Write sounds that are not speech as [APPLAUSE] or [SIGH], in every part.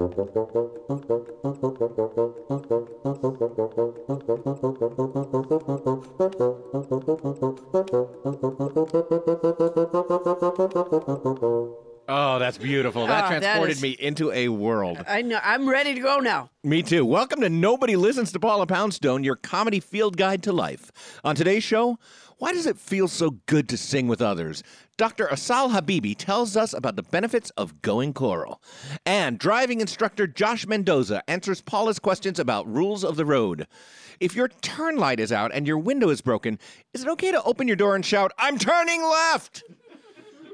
Oh, that's beautiful. That Ah, that transported is- me into a world. I know. I'm ready to go now. Me too. Welcome to Nobody Listens to Paula Poundstone, your comedy field guide to life. On today's show, why does it feel so good to sing with others? Dr. Assal Habibi tells us about the benefits of going choral. And driving instructor Josh Mendoza answers Paula's questions about rules of the road. If your turn light is out and your window is broken, is it okay to open your door and shout, I'm turning left?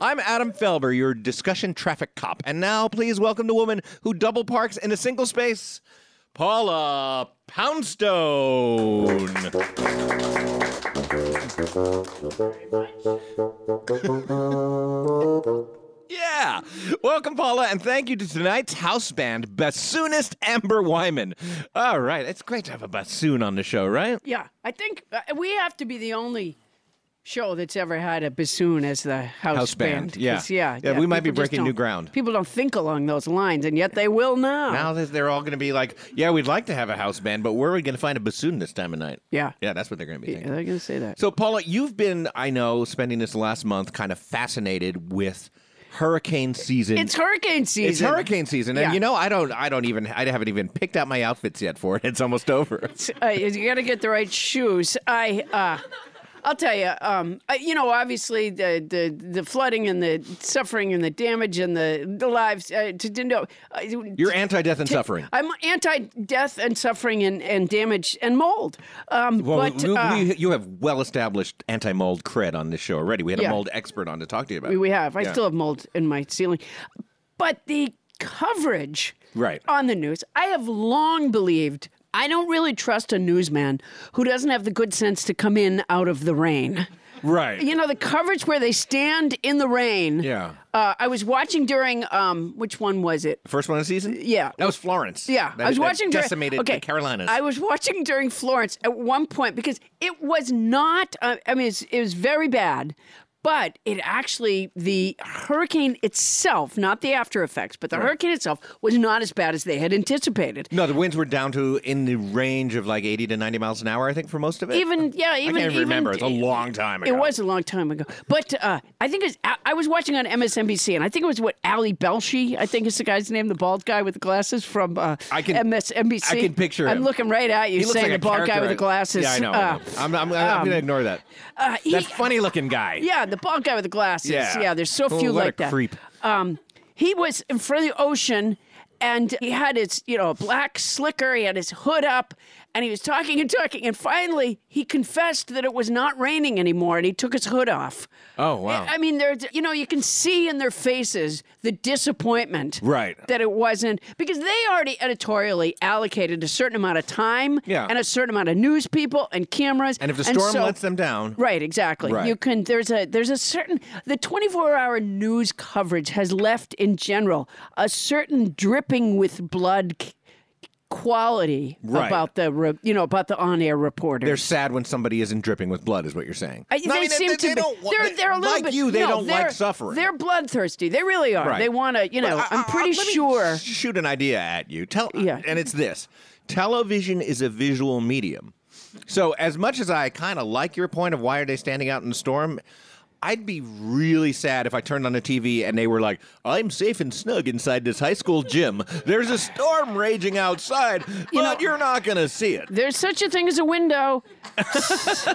I'm Adam Felber, your discussion traffic cop. And now, please welcome the woman who double parks in a single space, Paula Poundstone. Yeah. Welcome, Paula, and thank you to tonight's house band, bassoonist Amber Wyman. All right. It's great to have a bassoon on the show, right? Yeah, I think uh, we have to be the only show that's ever had a bassoon as the house, House band, yeah. 'cause, yeah, Yeah, we might be breaking new ground. People don't think along those lines, and yet they will now. Now that they're all going to be like, yeah, we'd like to have a house band, but where are we going to find a bassoon this time of night? Yeah. Yeah, that's what they're going to be Yeah, thinking. they're going to say that. So, Paula, you've been, I know, spending this last month kind of fascinated with hurricane season. it's hurricane season. It's hurricane season, and Yeah. you know, I don't, I don't even, I haven't even picked out my outfits yet for it. It's almost over. Uh, you got to get the right shoes. I, uh, I'll tell you. Um, you know, obviously the, the the flooding and the suffering and the damage and the the lives. Uh, to, to know, uh, You're anti-death and suffering. I'm anti-death and suffering and, and damage and mold. Um, Well, but we- uh, we- you have well-established anti-mold cred on this show already. We had Yeah. a mold expert on to talk to you about. we, it. we have. I Yeah. still have mold in my ceiling, but the coverage Right. on the news. I have long believed I don't really trust a newsman who doesn't have the good sense to come in out of the rain. Right. You know the coverage where they stand in the rain. Yeah. Uh, I was watching during um, which one was it? First one of the season. Yeah. That was Florence. Yeah, That- I was watching during- decimated okay, the Carolinas. I was watching during Florence at one point because it was not. Uh, I mean, it's, it was very bad, but it actually the hurricane itself, not the after effects, but the hurricane itself was not as bad as they had anticipated. no, the winds were down to in the range of like 80 to 90 miles an hour, I think, for most of it. Even yeah, even I can't even, remember. It's a long time ago. It was a long time ago, but uh, I think it's, I- I was watching on MSNBC, and I think it was what Ali Velshi, I think is the guy's name, the bald guy with the glasses from uh, I can- MSNBC. I can picture Him. I'm looking right at you, saying like the bald guy with the glasses. Yeah, I know. I Uh, know. I'm, I'm, I'm going to ignore that. uh, he- that funny looking guy. Yeah, the bald guy with the glasses. Yeah. Yeah, there's so Oh, few like that. creep. Um, he was in front of the ocean, and he had his, you know, black slicker. He had his hood up, and he was talking and talking, and finally he confessed that it was not raining anymore, and he took his hood off. Oh, wow. I mean, there's, you know, you can see in their faces the disappointment. Right. That it wasn't because they already editorially allocated a certain amount of time Yeah. and a certain amount of news people and cameras. And if the storm so- lets them down, Right, exactly. Right. You can there's a there's a certain the 24-hour news coverage has left in general a certain dripping with blood quality Right. about the re, you know about the on-air reporters. they're sad when somebody isn't dripping with blood, is what you're saying. I- No, I they mean, seem they, to they be. don't they're, they- they're a little like bit. you. They no, don't like suffering. They're bloodthirsty. They really are. Right. They want to. You know. I- I'm I- pretty sure. Shoot an idea at you. Tell, Yeah. and it's this: television is a visual medium. So, as much as I kind of like your point of why are they standing out in the storm, I'd be really sad if I turned on the TV and they were like, "I'm safe and snug inside this high school gym. There's a storm raging outside, You but know- you're not going to see it." There's such a thing as a window. [LAUGHS]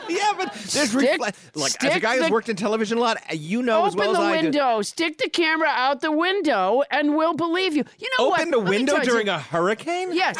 yeah, but there's Stick- refle- like as a guy who's the- worked in television a lot, you know as Open well the as I do. window. Stick the camera out the window, and we'll believe you. You know what? Open the window tell you during a hurricane? Yes,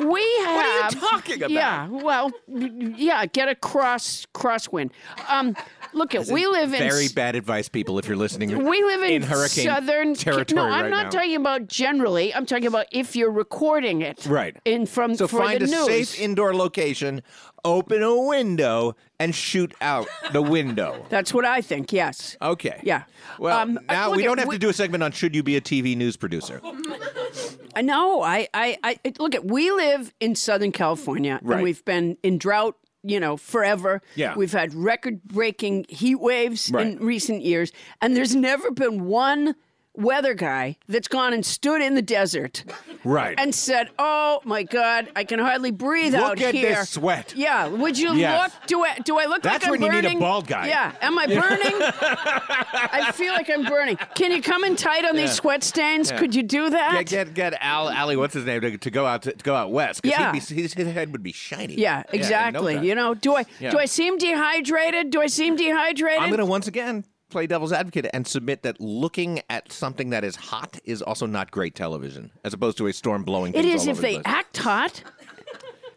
we have. [LAUGHS] What are you talking about? Yeah, well, yeah, get a cross crosswind. Um, look at we live in Very bad advice, people, if you're listening. We live in, in hurricane southern territory No, I'm right not now. talking about generally. I'm talking about if you're recording it. Right. In from So for find the a news. safe indoor location, open a window, and shoot out the window. [LAUGHS] That's what I think. Yes. Okay. Yeah. Well, Um, now we don't have we- to do a segment on should you be a TV news producer. I know. I, I, I look at. We live in Southern California, Right. and we've been in drought. You know, forever. Yeah. We've had record-breaking heat waves Right. in recent years, and there's never been one weather guy that's gone and stood in the desert Right. and said, "Oh my God, I can hardly breathe Look out at here." this sweat. Yeah. Would you Yes. look? Do I? Do I look That's like I'm when you need a burning? bald guy. Yeah. Am I burning? [LAUGHS] I feel like I'm burning. Can you come in tight on these sweat stains? Could you do that? Get get get Al Ali, what's his name, to, to go out to, to go out west? 'cause Yeah. he'd be, his, his head would be shiny. Yeah, in no exactly. time. you know, do I Yeah. do I seem dehydrated? Do I seem dehydrated? I'm going to once again play devil's advocate and submit that looking at something that is hot is also not great television, as opposed to a storm blowing. It is if the they place. act hot.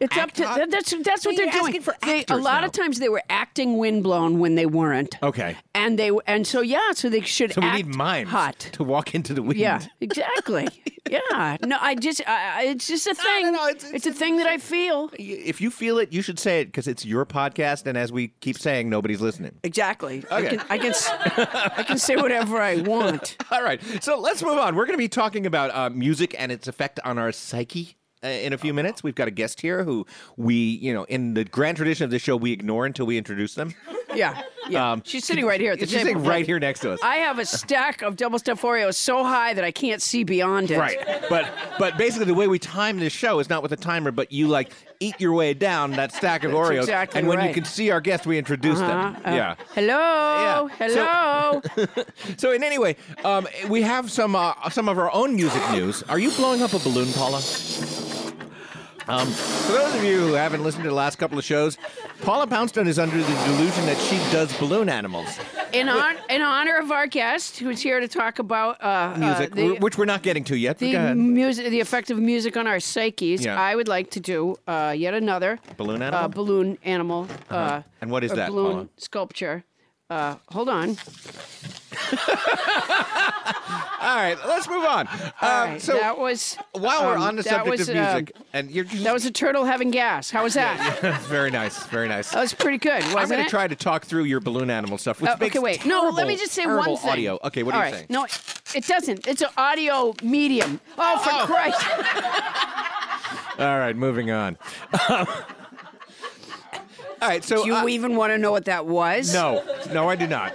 It's up to hot? that, that's that's what they're you're doing. asking for They- a actors lot now. of times they were acting windblown when they weren't. Okay. And they and so yeah, so they should So we act need mimes hot. to walk into the wind. Yeah, [LAUGHS] exactly. yeah. No, I just I, I- it's just a no, thing. no, it's- it's, a thing that I feel. If you feel it, you should say it because it's your podcast, and as we keep saying, nobody's listening. Exactly. I Okay. can I can s- [LAUGHS] I can say whatever I want. All right, so let's move on. We're going to be talking about uh, music and its effect on our psyche. Uh, in a few minutes, we've got a guest here who we, you know, in the grand tradition of this show, we ignore until we introduce them. [LAUGHS] Yeah. Yeah. Um, She's sitting right here at the She's table. sitting right here next to us. I have a stack of double stuffed Oreos so high that I can't see beyond it. Right, but but basically the way we time this show is not with a timer, but you like eat your way down that stack of Oreos, exactly and when you can see our guest, we introduce them. Uh-huh. Uh, yeah. Hello. Yeah. So- Hello. [LAUGHS] So in any way, um, we have some uh, some of our own music news. Are you blowing up a balloon, Paula? Um, for those of you who haven't listened to the last couple of shows, Paula Poundstone is under the delusion that she does balloon animals in, on, in honor of our guest, who's here to talk about uh, music, uh, the, which we're not getting to yet. the music, the effect of music on our psyches. Yeah. I would like to do uh, yet another Balloon uh, animal? balloon animal. uh And what is that, balloon Paula? sculpture. Uh, hold on. [LAUGHS] All right, let's move on. All Um, right, so that was while we're um, on the subject was, of music, and you're just that was a turtle having gas. How was that? [LAUGHS] very nice, very nice. That was pretty good, wasn't I'm going to try to talk through your balloon animal stuff, which Uh, makes okay, wait. No, let me just say one thing. audio. Okay, what are you right. saying? No, it doesn't. It's an audio medium. Oh, for Christ! [LAUGHS] All right, moving on. All right, so Do you uh, even want to know what that was? no, no, I do not.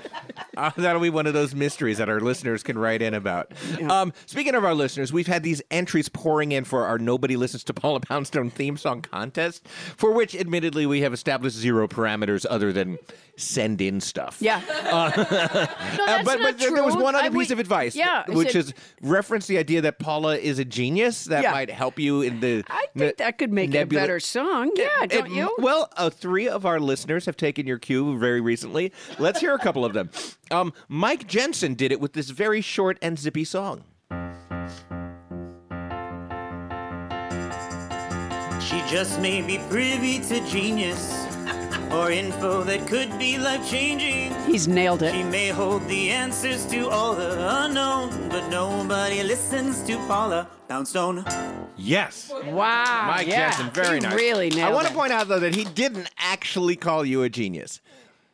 Uh, that'll be one of those mysteries that our listeners can write in about. Um, speaking of our listeners, we've had these entries pouring in for our Nobody Listens to Paula Poundstone theme song contest, for which, admittedly, we have established zero parameters other than send in stuff. Yeah. [LAUGHS] no, that's Uh, but not but there was one other I- piece we- of advice, Yeah, which said- is reference the idea that Paula is a genius that Yeah. might help you in the. I think that could make nebula- a better song. Yeah, It- don't it- you? Well, uh, three of our listeners have taken your cue very recently. Let's hear a couple of them. Um, Mike Jensen did it with this very short and zippy song. She just may be privy to genius or info that could be life changing. He's nailed She it. may hold the answers to all the unknown, but nobody listens to Paula Poundstone. Yes. Wow. Mike yeah. Jensen, very he nice. Really nailed I want it. to point out, though, that he didn't actually call you a genius.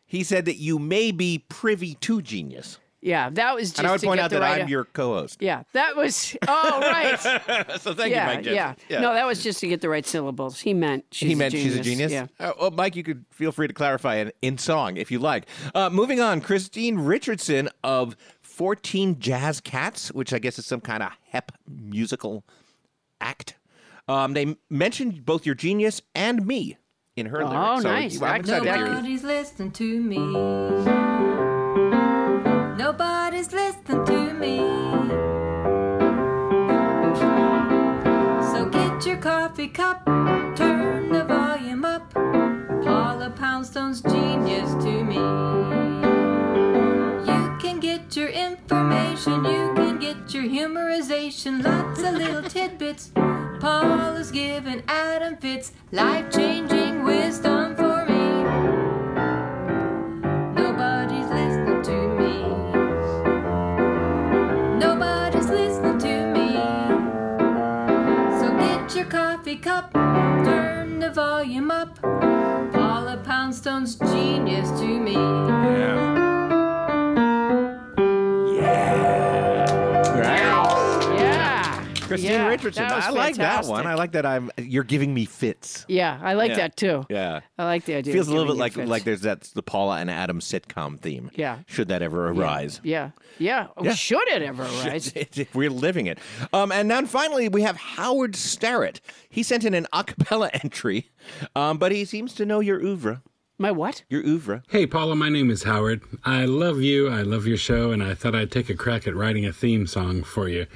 He said that you may be privy to genius. Yeah, that was just and I would to point out that right I'm your co host. Yeah, that was. Oh, right. [LAUGHS] so thank yeah, you, Mike Jensen. yeah, No, that was just to get the right syllables. He meant she's he a meant genius. she's a genius. Yeah. Uh, well, Mike, you could feel free to clarify in, in song if you like. Uh, moving on, Christine Richardson of 14 Jazz Cats, which I guess is some kind of hep musical act. Um, they mentioned both your genius and me in her Oh, lyrics. So nice. I'm I- excited to hear. Nobody's listening to me. Nobody's listening to me. So get your coffee cup, turn the volume up. Paula Poundstone's genius to me. You can get your information, you can get your humorization, lots of little [LAUGHS] tidbits. Paula's giving Adam fits life changing wisdom for coffee cup, turn the volume up. Paula Poundstone's genius to me. Christine Yeah, Richardson. I like that one. I like that. I'm. You're giving me fits. Yeah, I like Yeah. that too. Yeah. I like the idea. Feels a little bit like fits. like there's that the Paula and Adam sitcom theme. Yeah. Should that ever arise. Yeah, yeah. Oh, Yeah. Should it ever [LAUGHS] arise? We're living it. Um, and then finally, we have Howard Starrett. He sent in an a cappella [LAUGHS] entry, um, but he seems to know your oeuvre. My what? Your oeuvre. Hey, Paula, my name is Howard. I love you. I love your show, and I thought I'd take a crack at writing a theme song for you.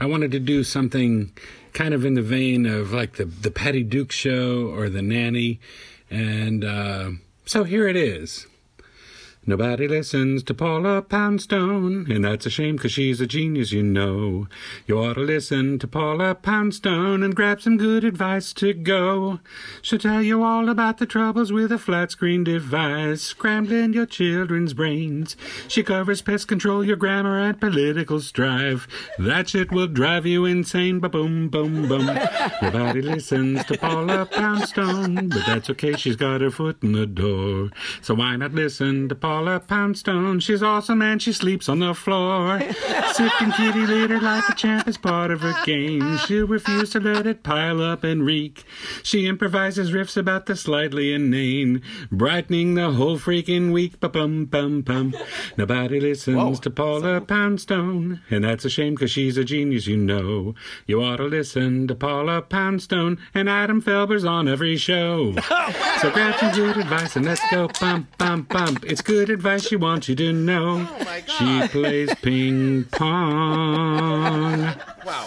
I wanted to do something kind of in the vein of like the, the Patty Duke show or the Nanny. And uh, so here it is. Nobody listens to Paula Poundstone, and that's a shame 'cause she's a genius, you know. You ought to listen to Paula Poundstone and grab some good advice to go. She'll tell you all about the troubles with a flat screen device, scrambling your children's brains. She covers pest control, your grammar, and political strife. That shit will drive you insane, ba boom, boom, boom. Nobody listens to Paula Poundstone, but that's okay, she's got her foot in the door. So why not listen to Paula Poundstone? She's awesome and she sleeps on the floor. [LAUGHS] Sifting kitty litter like a champ is part of her game. She'll refuse to let it pile up and reek. She improvises riffs about the slightly inane, brightening the whole freaking week. Ba bum bum bum. Nobody listens to Paula Poundstone, and that's a shame 'cause she's a genius, you know. You ought to listen to Paula Poundstone, and Adam Felber's on every show. [LAUGHS] So grab some good advice and let's go bump bump bump. It's good advice she wants you to know. She plays ping pong. Wow.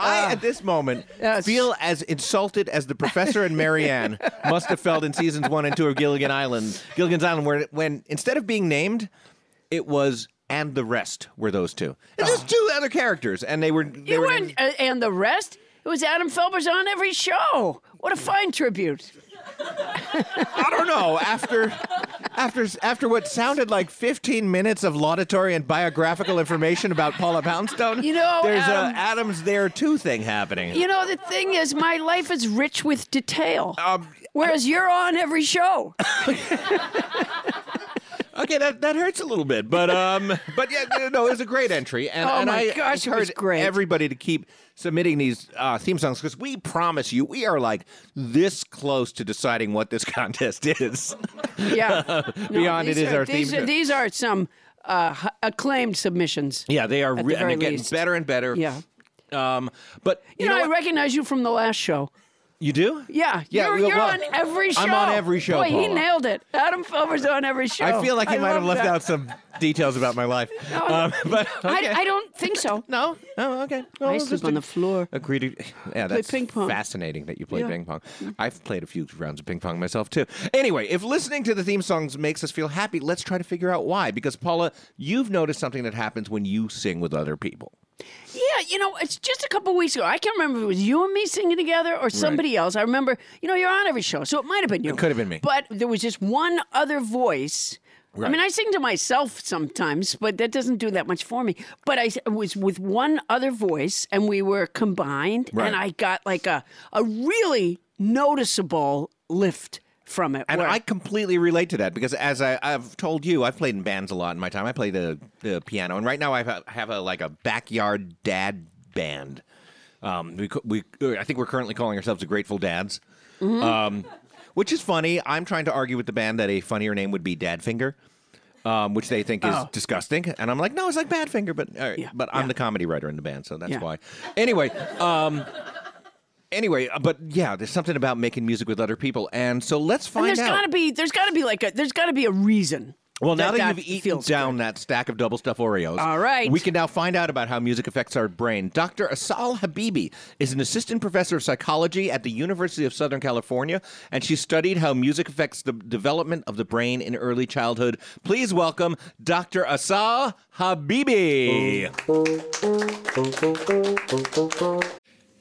I, at this moment, Yes. feel as insulted as the professor and Mary Ann must have felt in seasons one and two of Gilligan Island. Gilligan's Island, where when instead of being named, it was and the rest were those two. It's just two other characters, and they were. They You were weren't, uh, and the rest. It was Adam Felber's on every show. What a fine tribute. I don't know. After, after, after what sounded like 15 minutes of laudatory and biographical information about Paula Poundstone, You know, there's Adam- a Adams there too thing happening. You know, the thing is, my life is rich with detail. Um, Whereas you're on every show. Okay, that, that hurts a little bit, but um, but yeah, no, it was a great entry, and, Oh and my I gosh, it was encourage great. everybody to keep submitting these uh, theme songs because we promise you, we are like this close to deciding what this [LAUGHS] contest is. Yeah. [LAUGHS] Beyond these it is are, our theme these Are, these are some uh, acclaimed submissions. yeah, they are, re- the and they're getting better and better. Yeah. Um, but you, You, know, know, I recognize you from the last show. You do? Yeah, Yeah, you're, well, you're well, on every show. I'm on every show, Boy, he nailed it. Adam Felber's on every show. I feel like he I might have left that. out some details about my life. [LAUGHS] Um, [LAUGHS] but okay. I, I don't think so. [LAUGHS] no, oh, okay. Well, I sleep on the floor. Agree to. Yeah, that's ping pong. fascinating that you play Yeah. ping pong. I've played a few rounds of ping pong myself too. Anyway, if listening to the theme songs makes us feel happy, let's try to figure out why. Because Paula, you've noticed something that happens when you sing with other people. Yeah, you know, it's just a couple weeks ago. I can't remember if it was you and me singing together or somebody else. I remember, you know, you're on every show, so it might have been you. It could have been me. But there was just one other voice. I mean, I sing to myself sometimes, but that doesn't do that much for me. But I was with one other voice, and we were combined, Right. and I got like a a really noticeable lift from it. And where- I completely relate to that because, as I, I've told you, I've played in bands a lot in my time. I play the, the piano, and right now I have, have a like a backyard dad band. Um, we we I think we're currently calling ourselves the Grateful Dads, um, which is funny. I'm trying to argue with the band that a funnier name would be Dadfinger. Um, which they think is disgusting, and I'm like, no, it's like Badfinger, but right, Yeah, but I'm yeah. the comedy writer in the band, so that's Yeah. why. Anyway, um, anyway, uh, but yeah, there's something about making music with other people, and so let's and find there's out. got to be there's got to be like a there's got to be a reason. Well, now that, that you've eaten down that stack of double stuff Oreos, All right. we can now find out about how music affects our brain. Dr. Assal Habibi is an assistant professor of psychology at the University of Southern California, and she studied how music affects the development of the brain in early childhood. Please welcome Dr. Assal Habibi.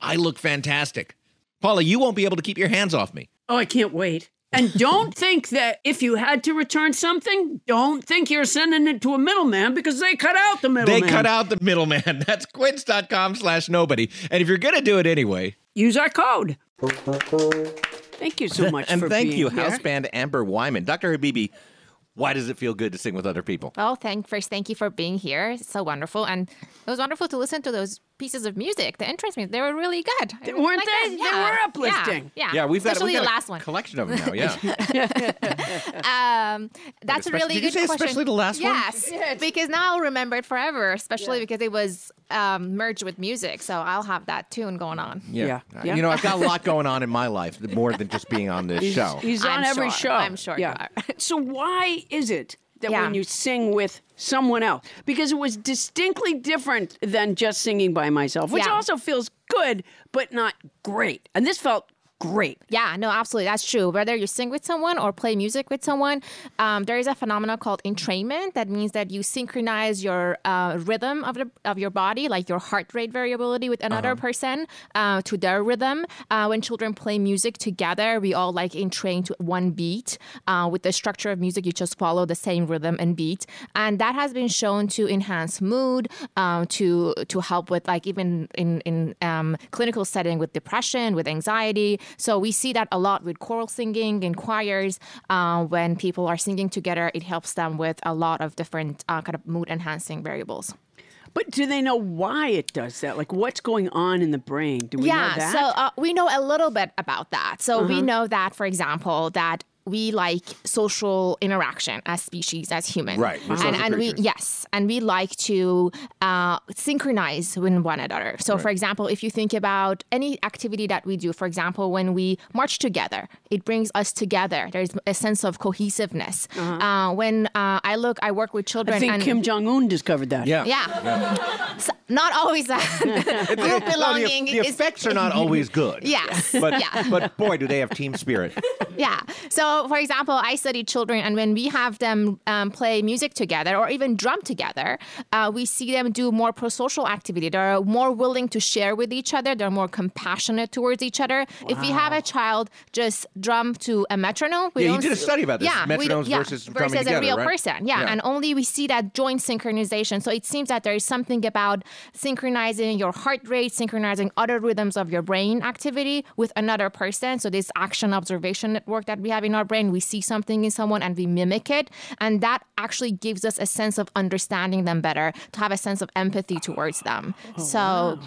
I look fantastic. Paula, you won't be able to keep your hands off me. Oh, I can't wait. And [LAUGHS] don't think that if you had to return something, don't think you're sending it to a middleman because they cut out the middleman. They middleman. cut out the middleman. [LAUGHS] That's quince.com slash nobody. And if you're going to do it anyway, Use our code. Thank you so [LAUGHS] much and for thank being you, here. house band Amber Wyman. Dr. Habibi, why does it feel good to sing with other people? Well, thank first, thank you for being here. It's so wonderful, and it was wonderful to listen to those pieces of music. The entrance music, they were really good. I really Weren't liked they? them. They were uplifting. Yeah, yeah. Yeah, we've got, especially we've got the a last one. collection of them now. Yeah. [LAUGHS] Um, that's a especially- really did you good say question. especially the last one? yes, [LAUGHS] because now I'll remember it forever, especially because it was um, merged with music. So I'll have that tune going on. Yeah. Uh, Yeah. You know, I've got a lot going on in my life, more than just being on this show. He's on I'm every sure. show. I'm sure you Yeah. are. so why is it that Yeah. when you sing with someone else, because it was distinctly different than just singing by myself, which Yeah. also feels good but not great, and this felt great. Yeah, no, absolutely. That's true. Whether you sing with someone or play music with someone, um, there is a phenomenon called entrainment. That means that you synchronize your uh, rhythm of, the, of your body, like your heart rate variability with another person uh, to their rhythm. Uh, when children play music together, we all like entrain to one beat. Uh, with the structure of music, you just follow the same rhythm and beat. And that has been shown to enhance mood, um, to to help with like even in, in um, clinical setting with depression, with anxiety. So we see that a lot with choral singing and choirs. Uh, when people are singing together, it helps them with a lot of different uh, kind of mood enhancing variables. But do they know why it does that? Like, what's going on in the brain? Do we know that? yeah, so uh, we know a little bit about that. So we know that, for example, that we like social interaction as species, as humans. Right, we're And, and we yes, and we like to uh, synchronize with one another. So, for example, if you think about any activity that we do, for example, when we march together, it brings us together. There's a sense of cohesiveness. Uh, when uh, I look, I work with children. I think and, Kim Jong Un discovered that. Yeah. Yeah. [LAUGHS] So, not always that. Group Well, the, belonging the is effects are not always good. [LAUGHS] Yes. But, Yeah. but boy, do they have team spirit. [LAUGHS] Yeah. So, for example, I study children, and when we have them um, play music together or even drum together, uh, we see them do more pro-social activity. They're more willing to share with each other. They're more compassionate towards each other. If we have a child just drum to a metronome, we Yeah, you don't did a study about this, Yeah, metronomes yeah, versus drumming versus a together, real right? person. Yeah, Yeah. and only we see that joint synchronization. So it seems that there is something about synchronizing your heart rate, synchronizing other rhythms of your brain activity with another person. So this action observation network that we have in our our brain. We see something in someone and we mimic it. And that actually gives us a sense of understanding them better, to have a sense of empathy towards them. Oh, so,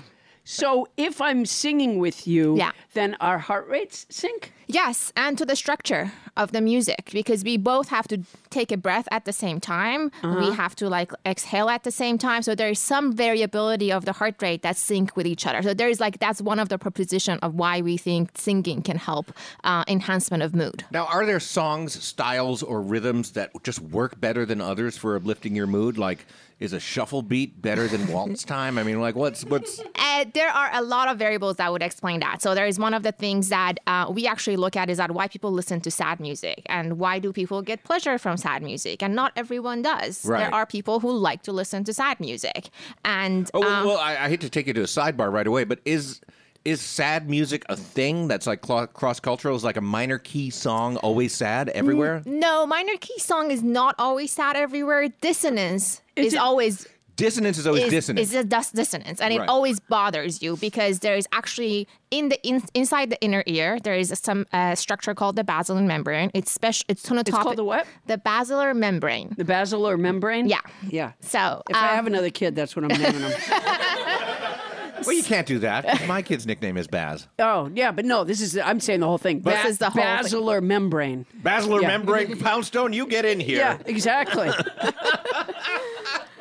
So if I'm singing with you, Yeah. then our heart rates sync? Yes, and to the structure of the music, because we both have to take a breath at the same time. We have to like exhale at the same time. So there is some variability of the heart rate that sync with each other. So there is like, that's one of the proposition of why we think singing can help uh, enhancement of mood. Now, are there songs, styles, or rhythms that just work better than others for uplifting your mood? Like, is a shuffle beat better than waltz [LAUGHS] time? I mean, like, what's what's? Uh, there are a lot of variables that would explain that. So there is one of the things that uh, we actually look at is that why people listen to sad music and why do people get pleasure from sad music? And not everyone does. Right. There are people who like to listen to sad music, and Oh, um, well, I, I hate to take you to a sidebar right away, but is is sad music a thing that's like cross cultural? Is like a minor key song always sad everywhere? no, minor key song is not always sad everywhere. Dissonance Is is, it- always Dissonance is always is, dissonant. is a dis- dissonance, and Right. it always bothers you because there is actually in the in, inside the inner ear there is some uh, structure called the basilar membrane. It's special. It's tonotopic. It's called the what? The basilar membrane. The basilar membrane? Yeah. Yeah. So If I um, have another kid, that's what I'm naming him. [LAUGHS] well, you can't do that. My kid's nickname is Baz. oh, yeah, but no, this is, I'm saying the whole thing. This is the whole thing. Basilar membrane. Basilar Yeah. membrane Poundstone, you get in here. Yeah, exactly. [LAUGHS] [LAUGHS]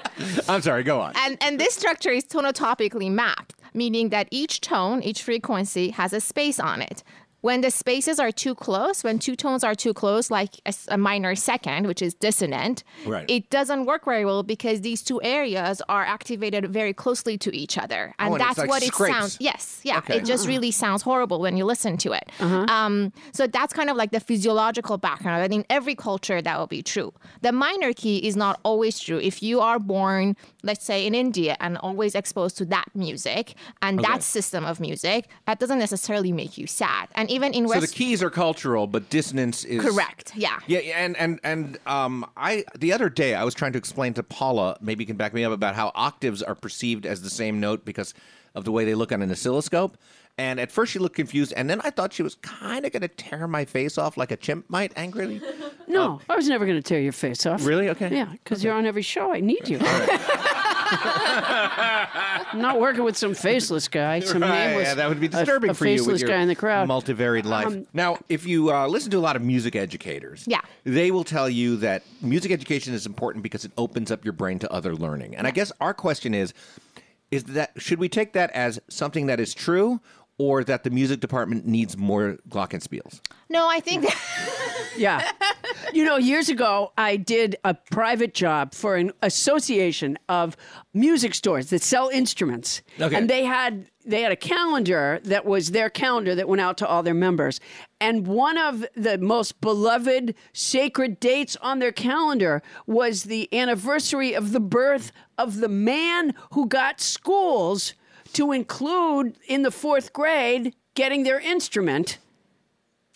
I'm sorry, go on. and and this structure is tonotopically mapped, meaning that each tone, each frequency has a space on it. When the spaces are too close, when two tones are too close, like a minor second, which is dissonant, Right. it doesn't work very well because these two areas are activated very closely to each other, and Oh, and it's that's like what it scrapes. sounds. Yes, yeah, Okay. it just really sounds horrible when you listen to it. Um, so that's kind of like the physiological background. I think every culture that will be true. The minor key is not always true. If you are born, let's say in India, and always exposed to that music and Okay. that system of music, that doesn't necessarily make you sad. And even in So the keys are cultural, but dissonance is correct, yeah. Yeah, yeah, and and and um, I the other day I was trying to explain to Paula, maybe you can back me up about how octaves are perceived as the same note because of the way they look on an oscilloscope. And at first she looked confused, and then I thought she was kind of going to tear my face off like a chimp might angrily. No, I was never going to tear your face off. Really? Okay. Yeah, because you're on every show. I need you. I'm not working with some faceless guy, some Right, nameless. yeah, that would be disturbing a, for you with faceless your guy in the crowd. multivaried life. Um, now, if you uh, listen to a lot of music educators, Yeah. they will tell you that music education is important because it opens up your brain to other learning. And I guess our question is: is that should we take that as something that is true, or that the music department needs more glockenspiels? No, I think that. Yeah. [LAUGHS] you know, years ago, I did a private job for an association of music stores that sell instruments. Okay. And they had they had a calendar that was their calendar that went out to all their members. And one of the most beloved sacred dates on their calendar was the anniversary of the birth of the man who got schools to include in the fourth grade getting their instrument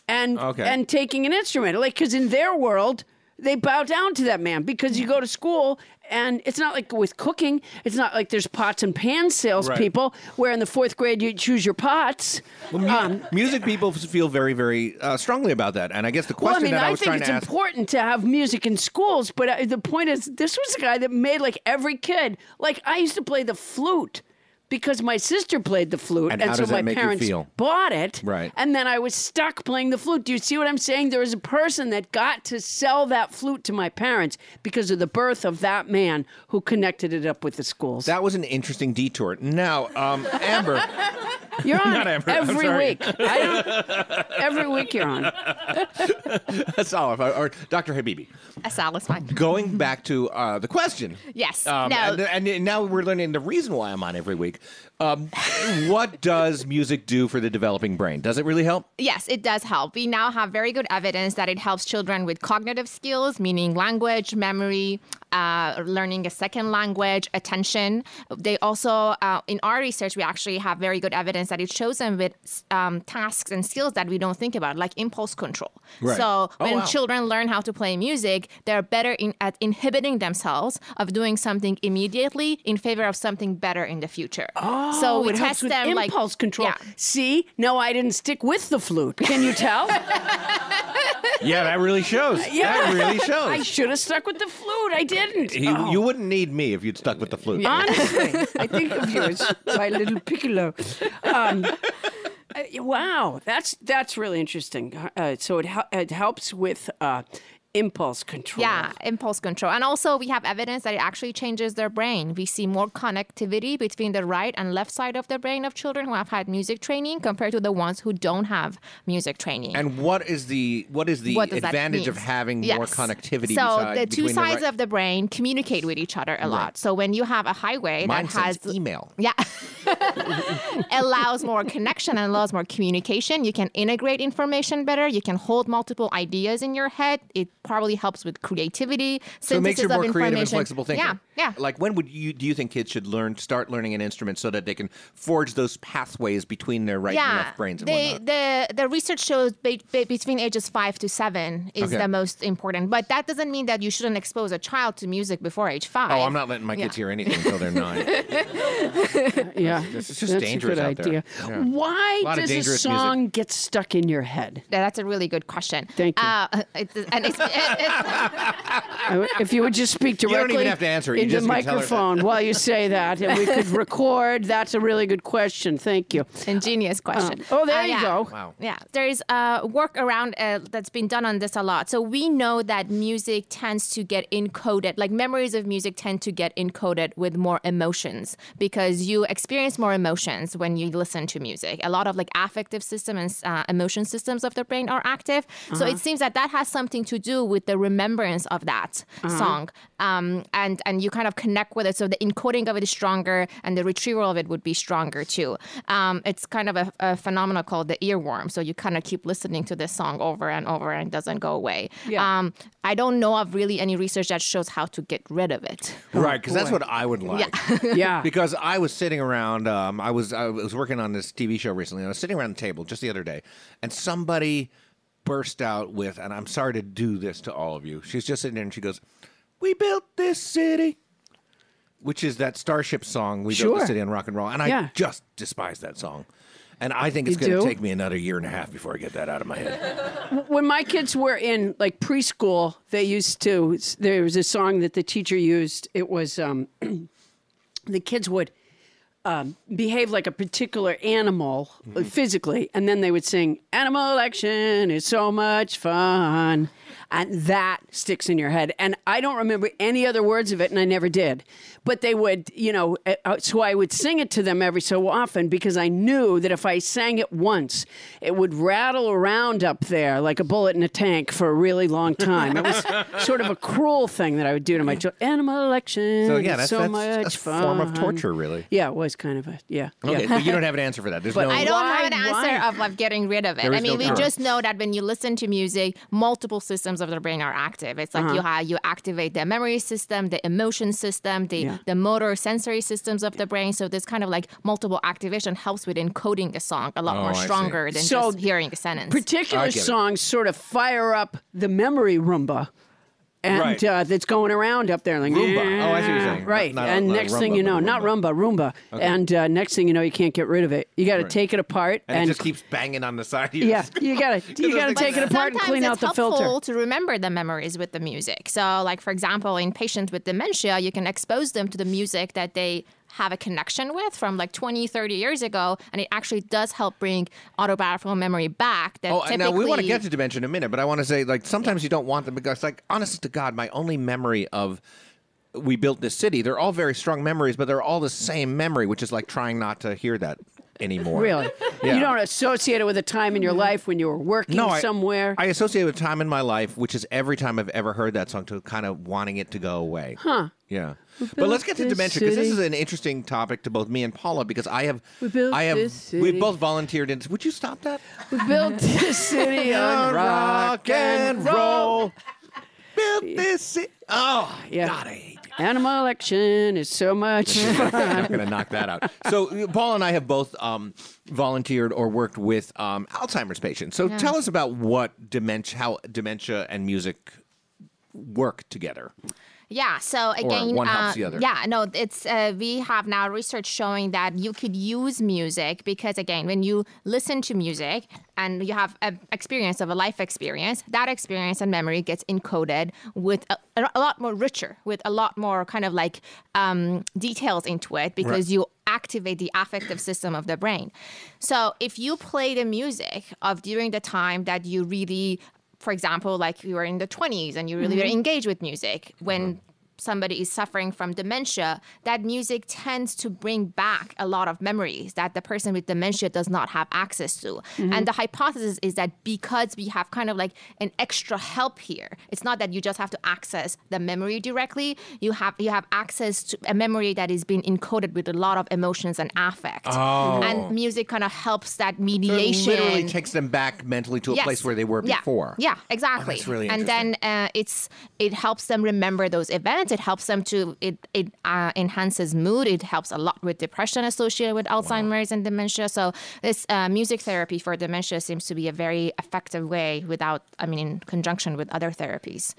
and Okay. and taking an instrument like because in their world they bow down to that man because you go to school and it's not like with cooking it's not like there's pots and pan salespeople where in the fourth grade you choose your pots um, music people feel very, very uh, strongly about that. And I guess the question well, I mean, that I I, was think trying it's to ask. important to have music in schools, but uh, the point is, this was a guy that made like every kid. Like I used to play the flute because my sister played the flute, And how so does that my make parents feel? bought it. Right. And then I was stuck playing the flute. Do you see what I'm saying? There was a person that got to sell that flute to my parents because of the birth of that man who connected it up with the schools. That was an interesting detour. Now, um, Amber, [LAUGHS] you're on Not Amber, I'm every sorry. week. I don't, [LAUGHS] every week you're on. that's all. Or, or Dr. Habibi. Assal is fine. Going back to uh, the question. Yes. Um, no. and, and now we're learning the reason why I'm on every week. Um, what does music do for the developing brain? Does it really help? Yes, it does help. We now have very good evidence that it helps children with cognitive skills, meaning language, memory, uh, learning a second language, attention. They also, uh, in our research, we actually have very good evidence that it shows them with um, tasks and skills that we don't think about, like impulse control. Right. So Oh, when wow. children learn how to play music, they're better in, at inhibiting themselves of doing something immediately in favor of something better in the future. Oh, so we it helps test with them like impulse control. Yeah. See, no, I didn't stick with the flute. Can you tell? [LAUGHS] Yeah, that really shows. That really shows. I should have stuck with the flute. I didn't. you, Oh. you wouldn't need me if you'd stuck with the flute. Honestly, I think of you as my little piccolo. Um, uh, wow, that's that's really interesting. Uh, so it it helps with uh, impulse control. Yeah, impulse control. And also, we have evidence that it actually changes their brain. We see more connectivity between the right and left side of the brain of children who have had music training compared to the ones who don't have music training. And what is the what is the what advantage of having Yes. more connectivity? So beside- the two between sides right- of the brain communicate with each other a lot. So when you have a highway mine that has email. yeah [LAUGHS] allows more connection and allows more communication you can integrate information better you can hold multiple ideas in your head it probably helps with creativity So it makes you more creative and flexible thinking. yeah yeah Like when would you do you think kids should learn start learning an instrument so that they can forge those pathways between their right and left brains and the, whatnot? the the research shows be, be- between ages five to seven is Okay. the most important, but that doesn't mean that you shouldn't expose a child to music before age five. Oh, I'm not letting my kids hear anything until they're nine. [LAUGHS] yeah. This is just That's dangerous a good out there. idea. Yeah. Why Lot of does a dangerous song get stuck in your head? Yeah, That's a really good question. Thank you. Uh, [LAUGHS] it, and it's, it, I- [LAUGHS] If you would just speak don't directly even have to answer it. You into the just can microphone while you say that, and we could record. That's a really good question. Thank you. ingenious question. oh, there Uh, you yeah. go. Wow. Yeah, there's uh, work around uh, that's been done on this a lot. So we know that music tends to get encoded, like memories of music tend to get encoded with more emotions because you experience more emotions when you listen to music. A lot of like affective system and uh, emotion systems of the brain are active. So Uh-huh. it seems that that has something to do with the remembrance of that Uh-huh. song, um, and and you kind of connect with it. So the encoding of it is stronger, and the retrieval of it would be stronger too. Um, it's kind of a, a phenomenon called the earworm. So you kind of keep listening to this song over and over, and it doesn't go away. Yeah. Um, I don't know of really any research that shows how to get rid of it. right, because that's what I would like. [LAUGHS] Yeah. because I was sitting around. Um, I was I was working on this TV show recently. And I was sitting around the table just the other day, and somebody burst out with, and I'm sorry to do this to all of you. She's just sitting there and she goes, "We built this city," which is that Starship song. We built Sure. the city on rock and roll, and I Yeah. just despise that song. And I think it's You going to do? take me another year and a half before I get that out of my head. [LAUGHS] when my kids were in like preschool, they used to. There was a song that the teacher used. It was um, [CLEARS THROAT] the kids would um, behave like a particular animal uh, physically, and then they would sing "Animal Action is so much fun," and that sticks in your head. And I don't remember any other words of it, and I never did. But they would, you know, uh, uh, so I would sing it to them every so often because I knew that if I sang it once, it would rattle around up there like a bullet in a tank for a really long time. It was [LAUGHS] sort of a cruel thing that I would do to my children. Animal Action So yeah, that's, so that's much a fun. form of torture, really. Yeah, it was kind of a yeah. Okay, yeah. but you don't [LAUGHS] have an answer for that. There's But no. I don't Why- have an answer why? of, of getting rid of it. I mean, no we cure. just know that when you listen to music, multiple systems of the brain are active. It's like Uh-huh. you have you activate the memory system, the emotion system, the Yeah. the motor sensory systems of the brain. So this kind of like multiple activation helps with encoding the song a lot Oh, more stronger than So just hearing a sentence. Particular I get it. songs sort of fire up the memory Roomba. And Right. uh, that's going around up there, like Roomba. Oh, I see what you're saying. Right, Not- not- and not next thing you know, but not Roomba. Roomba, Roomba, and uh, next thing you know, you can't get rid of it. You got to take it apart, and, and, it just keeps banging on the side. of your yeah, screen. you got to [LAUGHS] you got to take it apart and clean out the helpful filter. to remember the memories with the music. So, like for example, in patients with dementia, you can expose them to the music that they have a connection with from like 20, 30 years ago, and it actually does help bring autobiographical memory back. That Oh, and now we want to get to dementia in a minute, but I want to say, like, sometimes you don't want them because, like, honest to God, my only memory of we built this city, they're all very strong memories, but they're all the same memory, which is like trying not to hear that anymore. Really, Yeah. you don't associate it with a time in your mm-hmm. life when you were working No, I, somewhere. I associate it with time in my life, which is every time I've ever heard that song, to kind of wanting it to go away. Huh? Yeah. But let's get to this dementia because this is an interesting topic to both me and Paula because I have, We built I have, this we've both volunteered in. Would you stop that? we built this city [LAUGHS] on rock and roll. Built this city. Oh, Yeah. God, I hate you. Animal action is so much [LAUGHS] fun. I'm going to knock that out. So, Paul and I have both um, volunteered or worked with um, Alzheimer's patients. So, tell us about what dementia, how dementia and music work together. Yeah. So again, one helps uh, the other? Yeah. No, it's uh, we have now research showing that you could use music because again, when you listen to music and you have an experience of a life experience, that experience and memory gets encoded with a, a lot more richer, with a lot more kind of like um, details into it because you activate the affective system of the brain. So if you play the music of during the time that you really for example, like you were in the 20s and you really mm-hmm. were engaged with music, when mm-hmm. Somebody is suffering from dementia, that music tends to bring back a lot of memories that the person with dementia does not have access to. And the hypothesis is that because we have kind of like an extra help here, it's not that you just have to access the memory directly. You have you have access to a memory that is being encoded with a lot of emotions and affect. And music kind of helps that So it literally takes them back mentally to a Yes. place where they were Yeah. before. Yeah, exactly. that's really and then uh, it's it helps them remember those events. It helps them to it it uh, enhances mood. It helps a lot with depression associated with Alzheimer's and dementia. So this uh, music therapy for dementia seems to be a very effective way without I mean in conjunction with other therapies.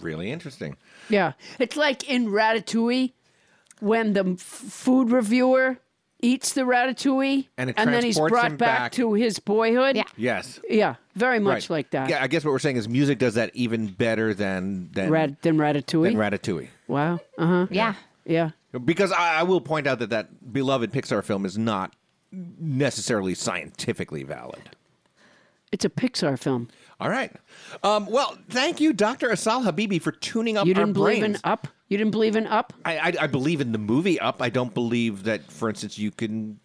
Really interesting. Yeah. It's like in Ratatouille when the f- food reviewer eats the ratatouille And it then he's transports brought him back, back. to his boyhood. Yeah. Yes. Yeah, very much Right. like that. Yeah, I guess what we're saying is music does that even better than than, Rat, than Ratatouille. than Ratatouille. wow. Uh huh. Yeah. Yeah. Because I, I will point out that that beloved Pixar film is not necessarily scientifically valid. It's a Pixar film. All right. Um, well, thank you, Dr. Assal Habibi, for tuning up You our didn't believe in. Up? You didn't believe in Up? I, I, I believe in the movie Up. I don't believe that, for instance, you can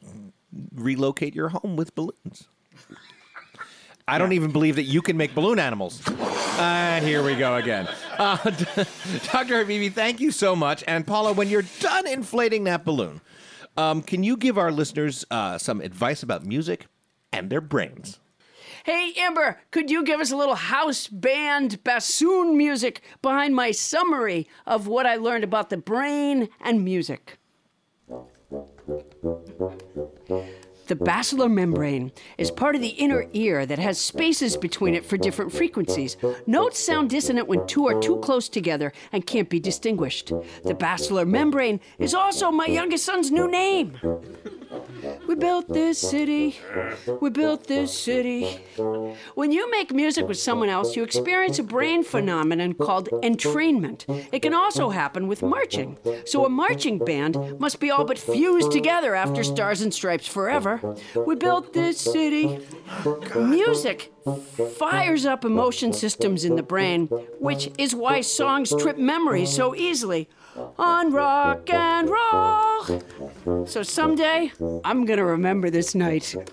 relocate your home with balloons. I don't even believe that you can make balloon animals. And here we go again. Uh, [LAUGHS] Dr. Habibi, thank you so much. And Paula, when you're done inflating that balloon, um, can you give our listeners uh, some advice about music and their brains? Hey, Amber, could you give us a little house band bassoon music behind my summary of what I learned about the brain and music? The basilar membrane is part of the inner ear that has spaces between it for different frequencies. Notes sound dissonant when two are too close together and can't be distinguished. The basilar membrane is also my youngest son's new name. We built this city. We built this city. When you make music with someone else, you experience a brain phenomenon called entrainment. It can also happen with marching. So a marching band must be all but fused together after Stars and Stripes Forever. We built this city. Music fires up emotion systems in the brain, which is why songs trip memory so easily. On rock and roll. So someday, I'm gonna remember this night. [LAUGHS]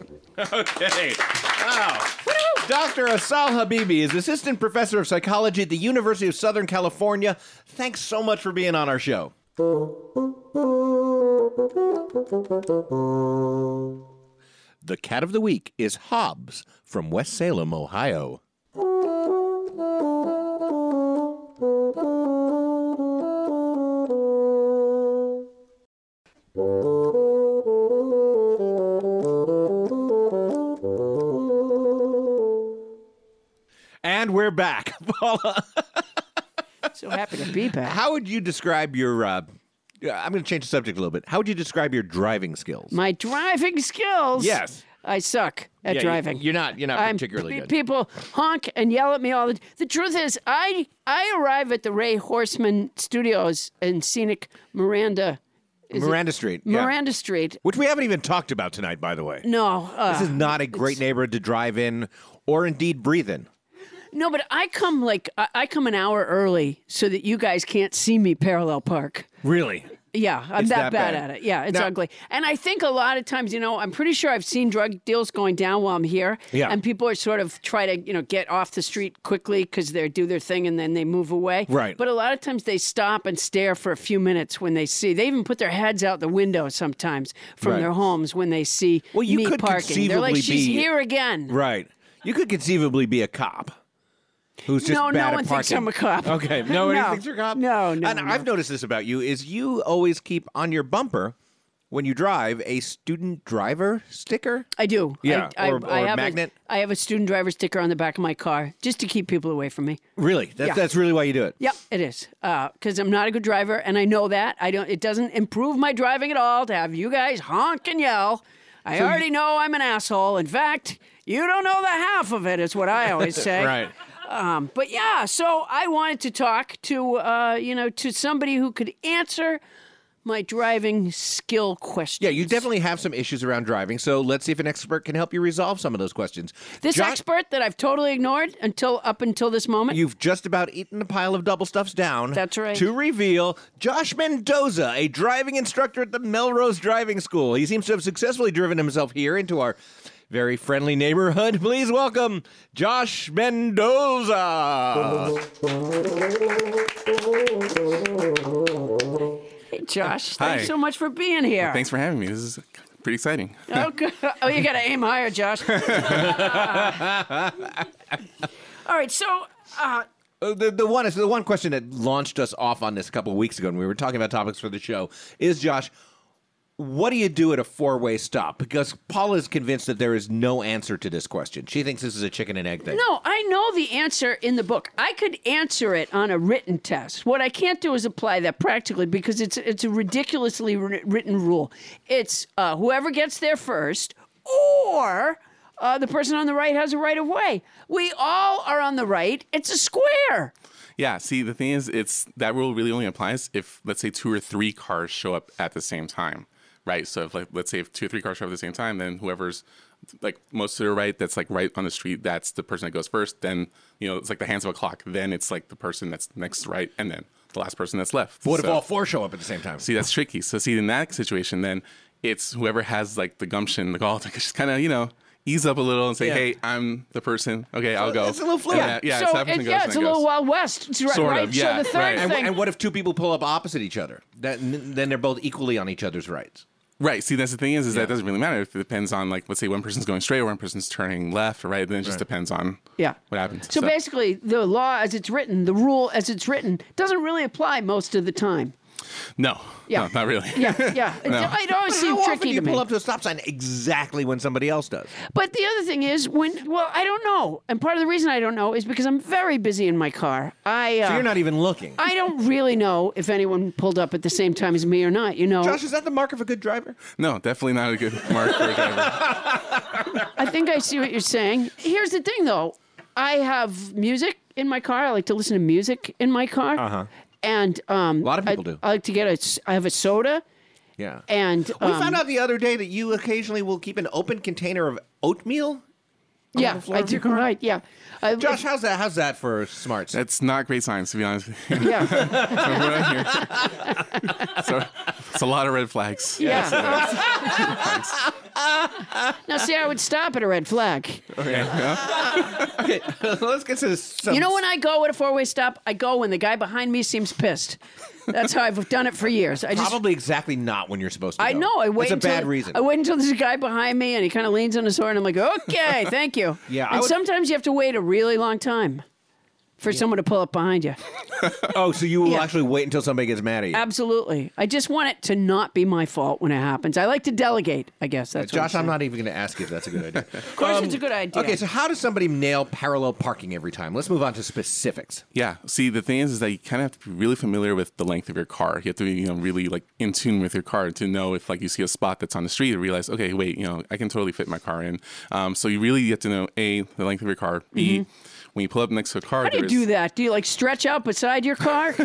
Okay. Wow. Dr. Assal Habibi is assistant professor of psychology at the University of Southern California. Thanks so much for being on our show. The cat of the week is Hobbs from West Salem, Ohio. And we're back. [LAUGHS] Paula, So happy to be back. how would you describe your uh, I'm going to change the subject a little bit. How would you describe your driving skills? My driving skills. Yes. I suck at Yeah, driving. You're not. You're not I'm- particularly good. People honk and yell at me all the The truth is, I I arrive at the Ray Horseman Studios in scenic Miranda. Is it- Miranda Street. yeah. Miranda Street. Which we haven't even talked about tonight, by the way. No, uh, This is not a great neighborhood to drive in or indeed breathe in. no, but I come like I, I come an hour early so that you guys can't see me parallel park. Really? Yeah, I'm It's that, that bad, bad. at it. Yeah, it's Now- ugly. And I think a lot of times, you know, I'm pretty sure I've seen drug deals going down while I'm here. Yeah. And people are sort of try to, you know, get off the street quickly because they do their thing and then they move away. Right. But a lot of times they stop and stare for a few minutes when they see. They even put their heads out the window sometimes from Right. their homes when they see Well, you me could parking. They're like, conceivably she's be- here again. Right. You could conceivably be a cop. Who's just No, no at one thinks parking. I'm a cop. Okay, [LAUGHS] nobody No. thinks you're a cop. No, no, And no. I've noticed this about you: is you always keep on your bumper when you drive a student driver sticker? I do. Yeah, I, or- I, I have magnet. A, I have a student driver sticker on the back of my car just to keep people away from me. Really? That's, Yeah. that's really why you do it. Yep, it is. Uh, because I'm not a good driver, and I know that. I don't. It doesn't improve my driving at all to have you guys honk and yell. I already know I'm an asshole. In fact, you don't know the half of it. Is what I always [LAUGHS] say. Right. Um, but yeah, so I wanted to talk to uh, you know to somebody who could answer my driving skill questions. Yeah, you definitely have some issues around driving, so let's see if an expert can help you resolve some of those questions. This expert that I've totally ignored until up until this moment. You've just about eaten a pile of double stuffs down. That's right. To reveal Josh Mendoza, a driving instructor at the Melrose Driving School. He seems to have successfully driven himself here into our very friendly neighborhood. Please welcome Josh Mendoza. Hey, Josh, Hi. thanks so much for being here. Thanks for having me. This is pretty exciting. Oh, [LAUGHS] good. oh you got to aim higher, Josh. [LAUGHS] All right, so uh, Uh, the, the one is the one question that launched us off on this a couple of weeks ago, and we were talking about topics for the show. Is Josh, what do you do at a four-way stop? Because Paula is convinced that there is no answer to this question. She thinks this is a chicken and egg thing. no, I know the answer in the book. I could answer it on a written test. What I can't do is apply that practically because it's it's a ridiculously written rule. It's uh, whoever gets there first, or uh, the person on the right has a right of way. We all are on the right. It's a square. Yeah. See, the thing is, it's that rule really only applies if, let's say, two or three cars show up at the same time, right? So, if like, let's say, if two or three cars show up at the same time, then whoever's like most to the right, that's like right on the street, that's the person that goes first. Then you know, it's like the hands of a clock. Then it's like the person that's next right, and then the last person that's left. But what if all four show up at the same time? See, that's tricky. So, see, in that situation, then it's whoever has like the gumption, the gall [LAUGHS] to just kind of, you know, ease up a little and say, Yeah. "Hey, I'm the person. Okay, I'll go." it's a little fluid. And that- yeah, so it's that it- goes, yeah, it's a it little goes. Wild West. It's right, Sort of, yeah, so the third right. And, and what if two people pull up opposite each other? That, then they're both equally on each other's rights. Right. See, that's the thing is, is that doesn't really matter. If it depends on like, let's say one person's going straight or one person's turning left or right. Then it just depends on Yeah. what happens. So, basically, the law as it's written, the rule as it's written, doesn't really apply most of the time. No, Yeah. no, not really. Yeah, yeah. [LAUGHS] It, No. it always How seemed often do you to me. pull up to a stop sign exactly when somebody else does? But the other thing is, when well, I don't know, and part of the reason I don't know is because I'm very busy in my car. I uh, So you're not even looking. I don't really know if anyone pulled up at the same time as me or not. You know, Josh, is that the mark of a good driver? No, definitely not a good mark for a driver. [LAUGHS] [LAUGHS] I think I see what you're saying. Here's the thing, though. I have music in my car. I like to listen to music in my car. Uh-huh. And um, A lot of people I, do. I like to get a. I have a soda, Yeah. and we um, found out the other day that you occasionally will keep an open container of oatmeal. Yeah, floor I of your do. Right. Yeah. I, Josh, how's that? How's that for smarts? That's not great science, to be honest. Yeah. So we're here. so it's a lot of red flags. Yeah. [LAUGHS] now, see, I would stop at a red flag. Okay. yeah. okay, [LAUGHS] let's get to some. You know, when I go at a four way stop, I go when the guy behind me seems pissed. That's how I've done it for years. I just. Probably exactly not when you're supposed to. I go. know. I wait. It's a bad reason. I wait until there's a guy behind me, and he kind of leans on his horn. And I'm like, okay, [LAUGHS] thank you. Yeah, And would- sometimes you have to wait a really long time for someone to pull up behind you. [LAUGHS] oh, so you will Yeah. actually wait until somebody gets mad at you? Absolutely. I just want it to not be my fault when it happens. I like to delegate. I guess that's. what Josh, I'm saying. not even going to ask you if that's a good idea. [LAUGHS] Of course, it's a good idea. Okay, so how does somebody nail parallel parking every time? Let's move on to specifics. Yeah. See, the thing is, is that you kind of have to be really familiar with the length of your car. You have to be, you know, really like in tune with your car to know if like you see a spot that's on the street, you realize, okay, wait, you know, I can totally fit my car in. Um, so you really get to know a the length of your car. B when you pull up next to a car. How do you do that? Do you like stretch out beside your car? [LAUGHS]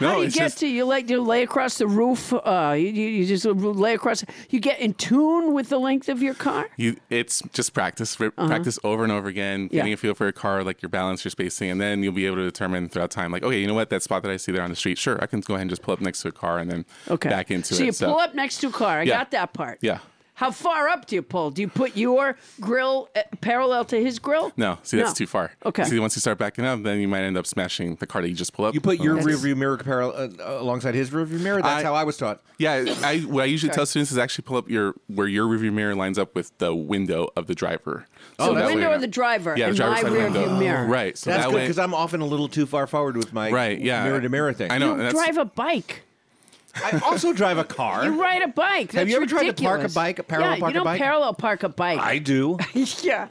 No, How do you it's get just- to you like you lay across the roof? Uh, you, you just lay across. You get in tune with the length of your car. You, it's just practice, r- practice over and over again, Uh-huh. Yeah. getting a feel for your car, like your balance, your spacing, and then you'll be able to determine throughout time, like, okay, you know what, that spot that I see there on the street, sure, I can go ahead and just pull up next to a car and then Okay. back into so it. So you pull up next to a car. I Yeah. got that part. Yeah. How far up do you pull? Do you put your grill uh, parallel to his grill? No, see, that's No. too far. Okay. See, once you start backing up, then you might end up smashing the car that you just pull up. You put your That's- rearview mirror parallel uh, alongside his rearview mirror. That's I- how I was taught. Yeah, I what I usually tell students is actually pull up your where your rearview mirror lines up with the window of the driver. So the that window way- of the driver Yeah, the and driver's my side rear window. view mirror. Right. So That's that good way, because I'm often a little too far forward with my Right, yeah. mirror to mirror thing. I know. You that's- drive a bike. I also drive a car. You ride a bike. That's Have you ever tried to park a ridiculous. bike, a parallel yeah, park you a don't bike? parallel park a bike. I do. [LAUGHS] yeah,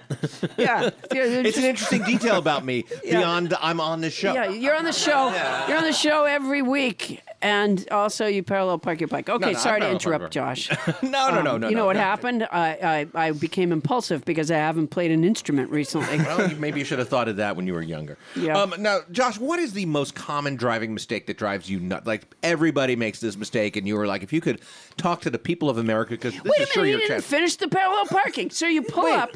yeah. [LAUGHS] It's an interesting detail about me Yeah. beyond I'm on this show. Yeah, you're on the show. You're on the show every week, and also you parallel park your bike. Okay, no, I sorry to interrupt. Josh. [LAUGHS] no, no, no, Um, no. You know no, what no. happened? I, I I became impulsive because I haven't played an instrument recently. [LAUGHS] Well, maybe you should have thought of that when you were younger. Yeah. Um, now, Josh, what is the most common driving mistake that drives you nuts? Like everybody makes this mistake, and you were like, if you could talk to the people of America, because Wait a minute, your you didn't chance. finish the parallel parking. So you pull Wait. up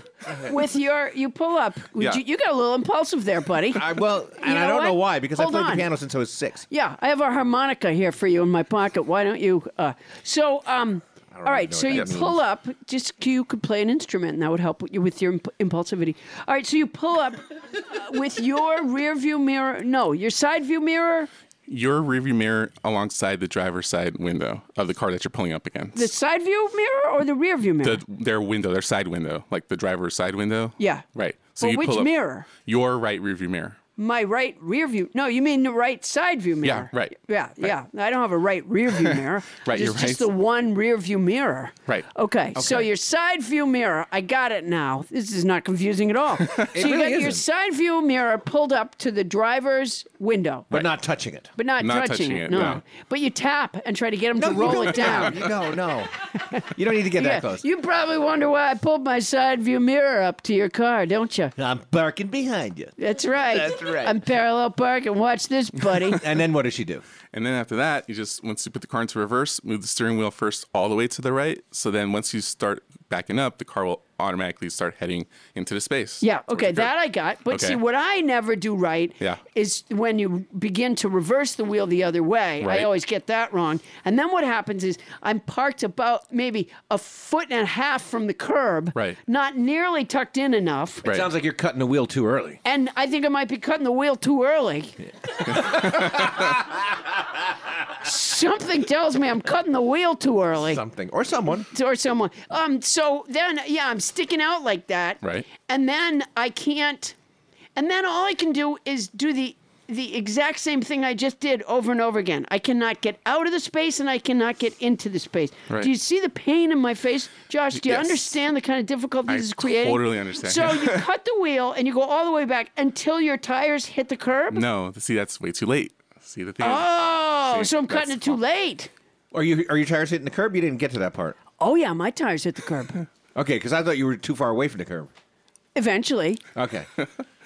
with your you pull up. [LAUGHS] Yeah. You, you got a little impulsive there, buddy. I, well, and know I don't know why because Hold I played on. the piano since I was six. Yeah, I have a harmonica here for you in my pocket. Why don't you? Uh, so, um, all right. So you pull up. Just you could play an instrument, and that would help you with your imp- impulsivity. All right. So you pull up uh, with your rear view mirror. No, your side view mirror. Your rearview mirror alongside the driver's side window of the car that you're pulling up against. The side view mirror or the rear view mirror? the, their window, their side window, like the driver's side window. Yeah. Right. But you which pull up mirror? Your right rearview mirror. My right rear view. No, you mean the right side view mirror? Yeah, right. Yeah, yeah. I don't have a right rear view [LAUGHS] mirror. Right, It's you're just right. the one rear view mirror. Right. Okay. So your side view mirror, I got it now. This is not confusing at all. [LAUGHS] so you really got your isn't. side view mirror pulled up to the driver's window. But not touching it. But not, Not touching, touching it, it, no. no. But you tap and try to get him to roll it down. [LAUGHS] No, no. You don't need to get Yeah, that close. you probably wonder why I pulled my side view mirror up to your car, don't you? I'm barking behind you. That's right. That's right. I'm parallel parking. Watch this, buddy. [LAUGHS] And then what does she do? And then after that, you just once you put the car into reverse, move the steering wheel first all the way to the right. So then once you start backing up, the car will automatically start heading into the space. Yeah, okay, the that I got. But see, what I never do right Yeah. is when you begin to reverse the wheel the other way. Right. I always get that wrong. And then what happens is I'm parked about maybe a foot and a half from the curb, Right. not nearly tucked in enough. It Right. sounds like you're cutting the wheel too early. And I think I might be cutting the wheel too early. [LAUGHS] Something tells me I'm cutting the wheel too early. Something. Or someone. or someone. Um. So then, yeah, I'm sticking out like that. Right. And then I can't. And then all I can do is do the the exact same thing I just did over and over again. I cannot get out of the space and I cannot get into the space. Right. Do you see the pain in my face, Josh? Do you Yes. understand the kind of difficulty I this is creating? totally understand. So you [LAUGHS] cut the wheel and you go all the way back until your tires hit the curb. No, see that's way too late. See the thing. Oh, See, so I'm cutting it too all. late. Are you are your tires hitting the curb? You didn't get to that part. Oh yeah, my tires hit the curb. [LAUGHS] Okay, because I thought you were too far away from the curb. Eventually. Okay. [LAUGHS]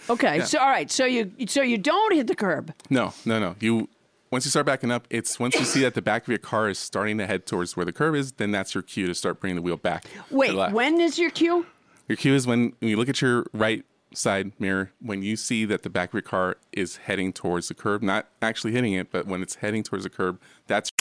Okay. So all right. So you so you don't hit the curb. No, no, no. You once you start backing up, it's once you see that the back of your car is starting to head towards where the curb is, then that's your cue to start bringing the wheel back. Wait, when is your cue? Your cue is when, when you look at your right side mirror, when you see that the back of your car is heading towards the curb, not actually hitting it, but when it's heading towards the curb, that's